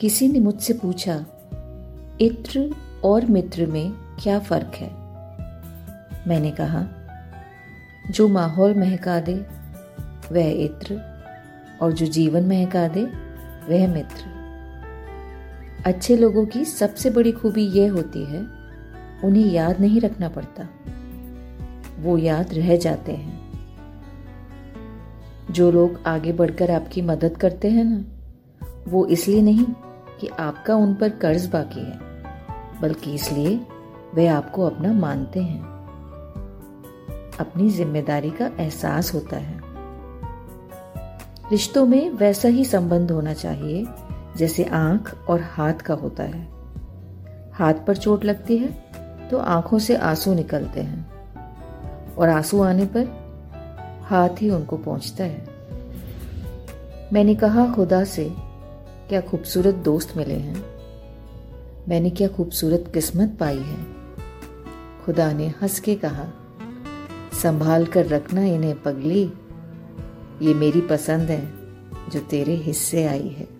किसी ने मुझसे पूछा, इत्र और मित्र में क्या फ़र्क है? मैंने कहा, जो माहौल महका दे, वह इत्र, और जो जीवन महका दे, वह मित्र। अच्छे लोगों की सबसे बड़ी खूबी यह होती है, उन्हें याद नहीं रखना पड़ता। वो याद रह जाते हैं। जो लोग आगे बढ़कर आपकी मदद करते हैं ना, वो इसलिए नहीं कि आपका उन पर कर्ज बाकी है, बल्कि इसलिए वे आपको अपना मानते हैं। अपनी ज़िम्मेदारी का एहसास होता है। रिश्तों में वैसा ही संबंध होना चाहिए, जैसे आँख और हाथ का होता है। हाथ पर चोट लगती है तो आँखों से आँसू निकलते हैं। और आँसू आने पर हाथ ही उनको पहुँचता है। मैंने कहा, खुदा से क्या खूबसूरत दोस्त मिले हैं? मैंने क्या खूबसूरत किस्मत पाई है? खुदा ने हंस के कहा, संभाल कर रखना इन्हें पगली। ये मेरी पसंद है, जो तेरे हिस्से आई है।